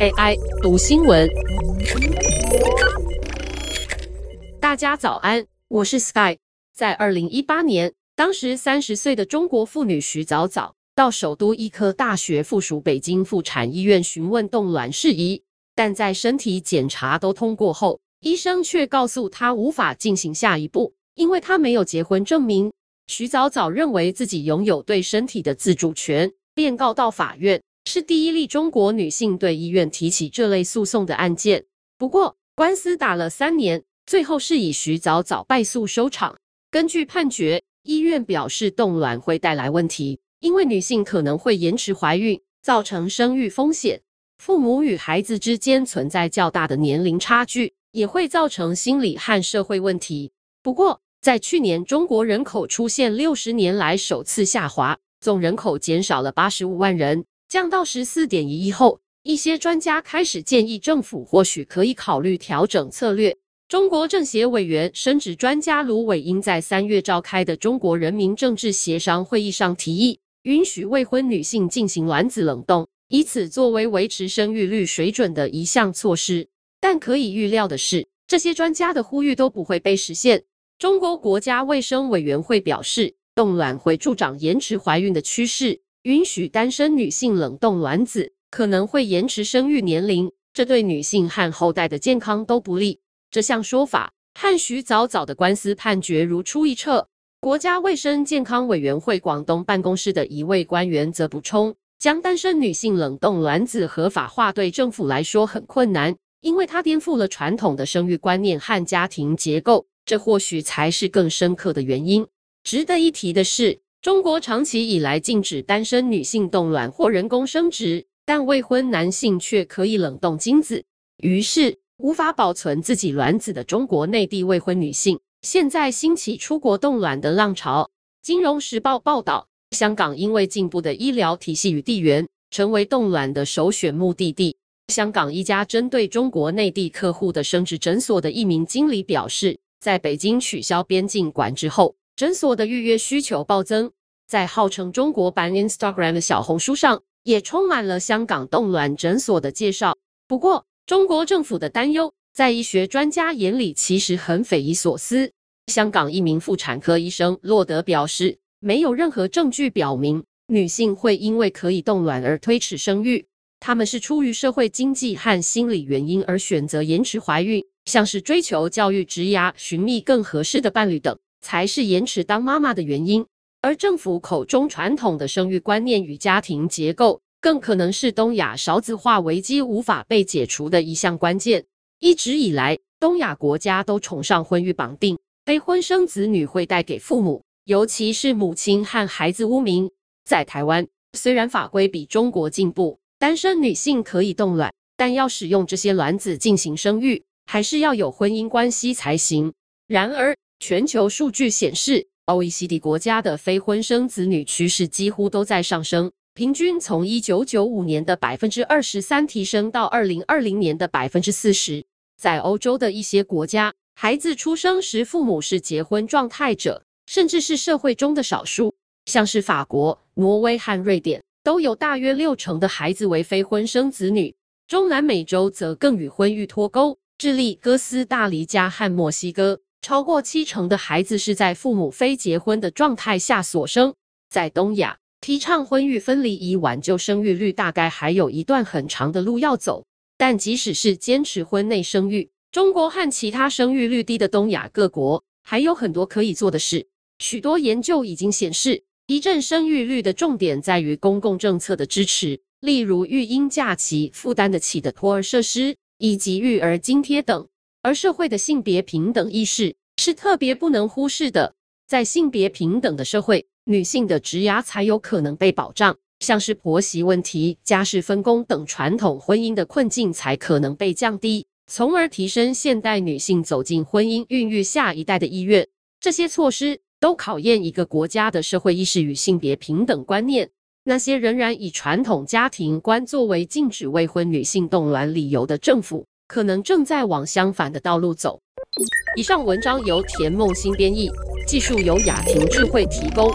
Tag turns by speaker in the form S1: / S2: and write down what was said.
S1: AI 读新闻，大家早安，我是 Sky。在二零一八年，当时三十岁的中国妇女徐早早到首都医科大学附属北京妇产医院询问冻卵事宜，但在身体检查都通过后，医生却告诉她无法进行下一步，因为她没有结婚证明。徐早早认为自己拥有对身体的自主权，便告到法院，是第一例中国女性对医院提起这类诉讼的案件。不过，官司打了三年，最后是以徐早早败诉收场。根据判决，医院表示冻卵会带来问题，因为女性可能会延迟怀孕，造成生育风险；父母与孩子之间存在较大的年龄差距，也会造成心理和社会问题。不过，在去年，中国人口出现六十年来首次下滑，总人口减少了八十五万人，降到十四点一亿后，一些专家开始建议政府或许可以考虑调整策略。中国政协委员、生殖专家卢伟英在三月召开的中国人民政治协商会议上提议，允许未婚女性进行卵子冷冻，以此作为维持生育率水准的一项措施。但可以预料的是，这些专家的呼吁都不会被实现。中国国家卫生委员会表示，冻卵会助长延迟怀孕的趋势，允许单身女性冷冻卵子可能会延迟生育年龄，这对女性和后代的健康都不利。这项说法和徐早早的官司判决如出一辙。国家卫生健康委员会广东办公室的一位官员则补充，将单身女性冷冻卵子合法化对政府来说很困难，因为它颠覆了传统的生育观念和家庭结构。这或许才是更深刻的原因。值得一提的是，中国长期以来禁止单身女性冻卵或人工生殖，但未婚男性却可以冷冻精子。于是，无法保存自己卵子的中国内地未婚女性，现在兴起出国冻卵的浪潮。金融时报报道，香港因为进步的医疗体系与地缘，成为冻卵的首选目的地。香港一家针对中国内地客户的生殖诊所的一名经理表示，在北京取消边境管制后，诊所的预约需求暴增。在号称中国版 Instagram 的小红书上，也充满了香港冻卵诊所的介绍。不过，中国政府的担忧，在医学专家眼里其实很匪夷所思。香港一名妇产科医生洛德表示，没有任何证据表明女性会因为可以冻卵而推迟生育，他们是出于社会经济和心理原因而选择延迟怀孕。像是追求教育、职涯、寻觅更合适的伴侣等，才是延迟当妈妈的原因。而政府口中传统的生育观念与家庭结构，更可能是东亚少子化危机无法被解除的一项关键。一直以来，东亚国家都崇尚婚育绑定，非婚生子女会带给父母，尤其是母亲和孩子污名。在台湾，虽然法规比中国进步，单身女性可以冻卵，但要使用这些卵子进行生育，还是要有婚姻关系才行。然而，全球数据显示，OECD 国家的非婚生子女趋势几乎都在上升，平均从一九九五年的百分之二十三提升到二零二零年的百分之四十。在欧洲的一些国家，孩子出生时父母是结婚状态者，甚至是社会中的少数，像是法国、挪威和瑞典，都有大约六成的孩子为非婚生子女。中南美洲则更与婚育脱钩。智利、哥斯大黎加和墨西哥，超过七成的孩子是在父母非结婚的状态下所生。在东亚，提倡婚育分离以挽救生育率，大概还有一段很长的路要走。但即使是坚持婚内生育，中国和其他生育率低的东亚各国还有很多可以做的事。许多研究已经显示，提振生育率的重点在于公共政策的支持，例如育婴假期、负担得起的托儿设施。以及育儿津贴等，而社会的性别平等意识是特别不能忽视的。在性别平等的社会，女性的职涯才有可能被保障，像是婆媳问题、家事分工等传统婚姻的困境才可能被降低，从而提升现代女性走进婚姻、孕育下一代的意愿。这些措施都考验一个国家的社会意识与性别平等观念。那些仍然以传统家庭观作为禁止未婚女性动卵理由的政府，可能正在往相反的道路走。以上文章由田梦新编译，技术由雅婷智慧提供。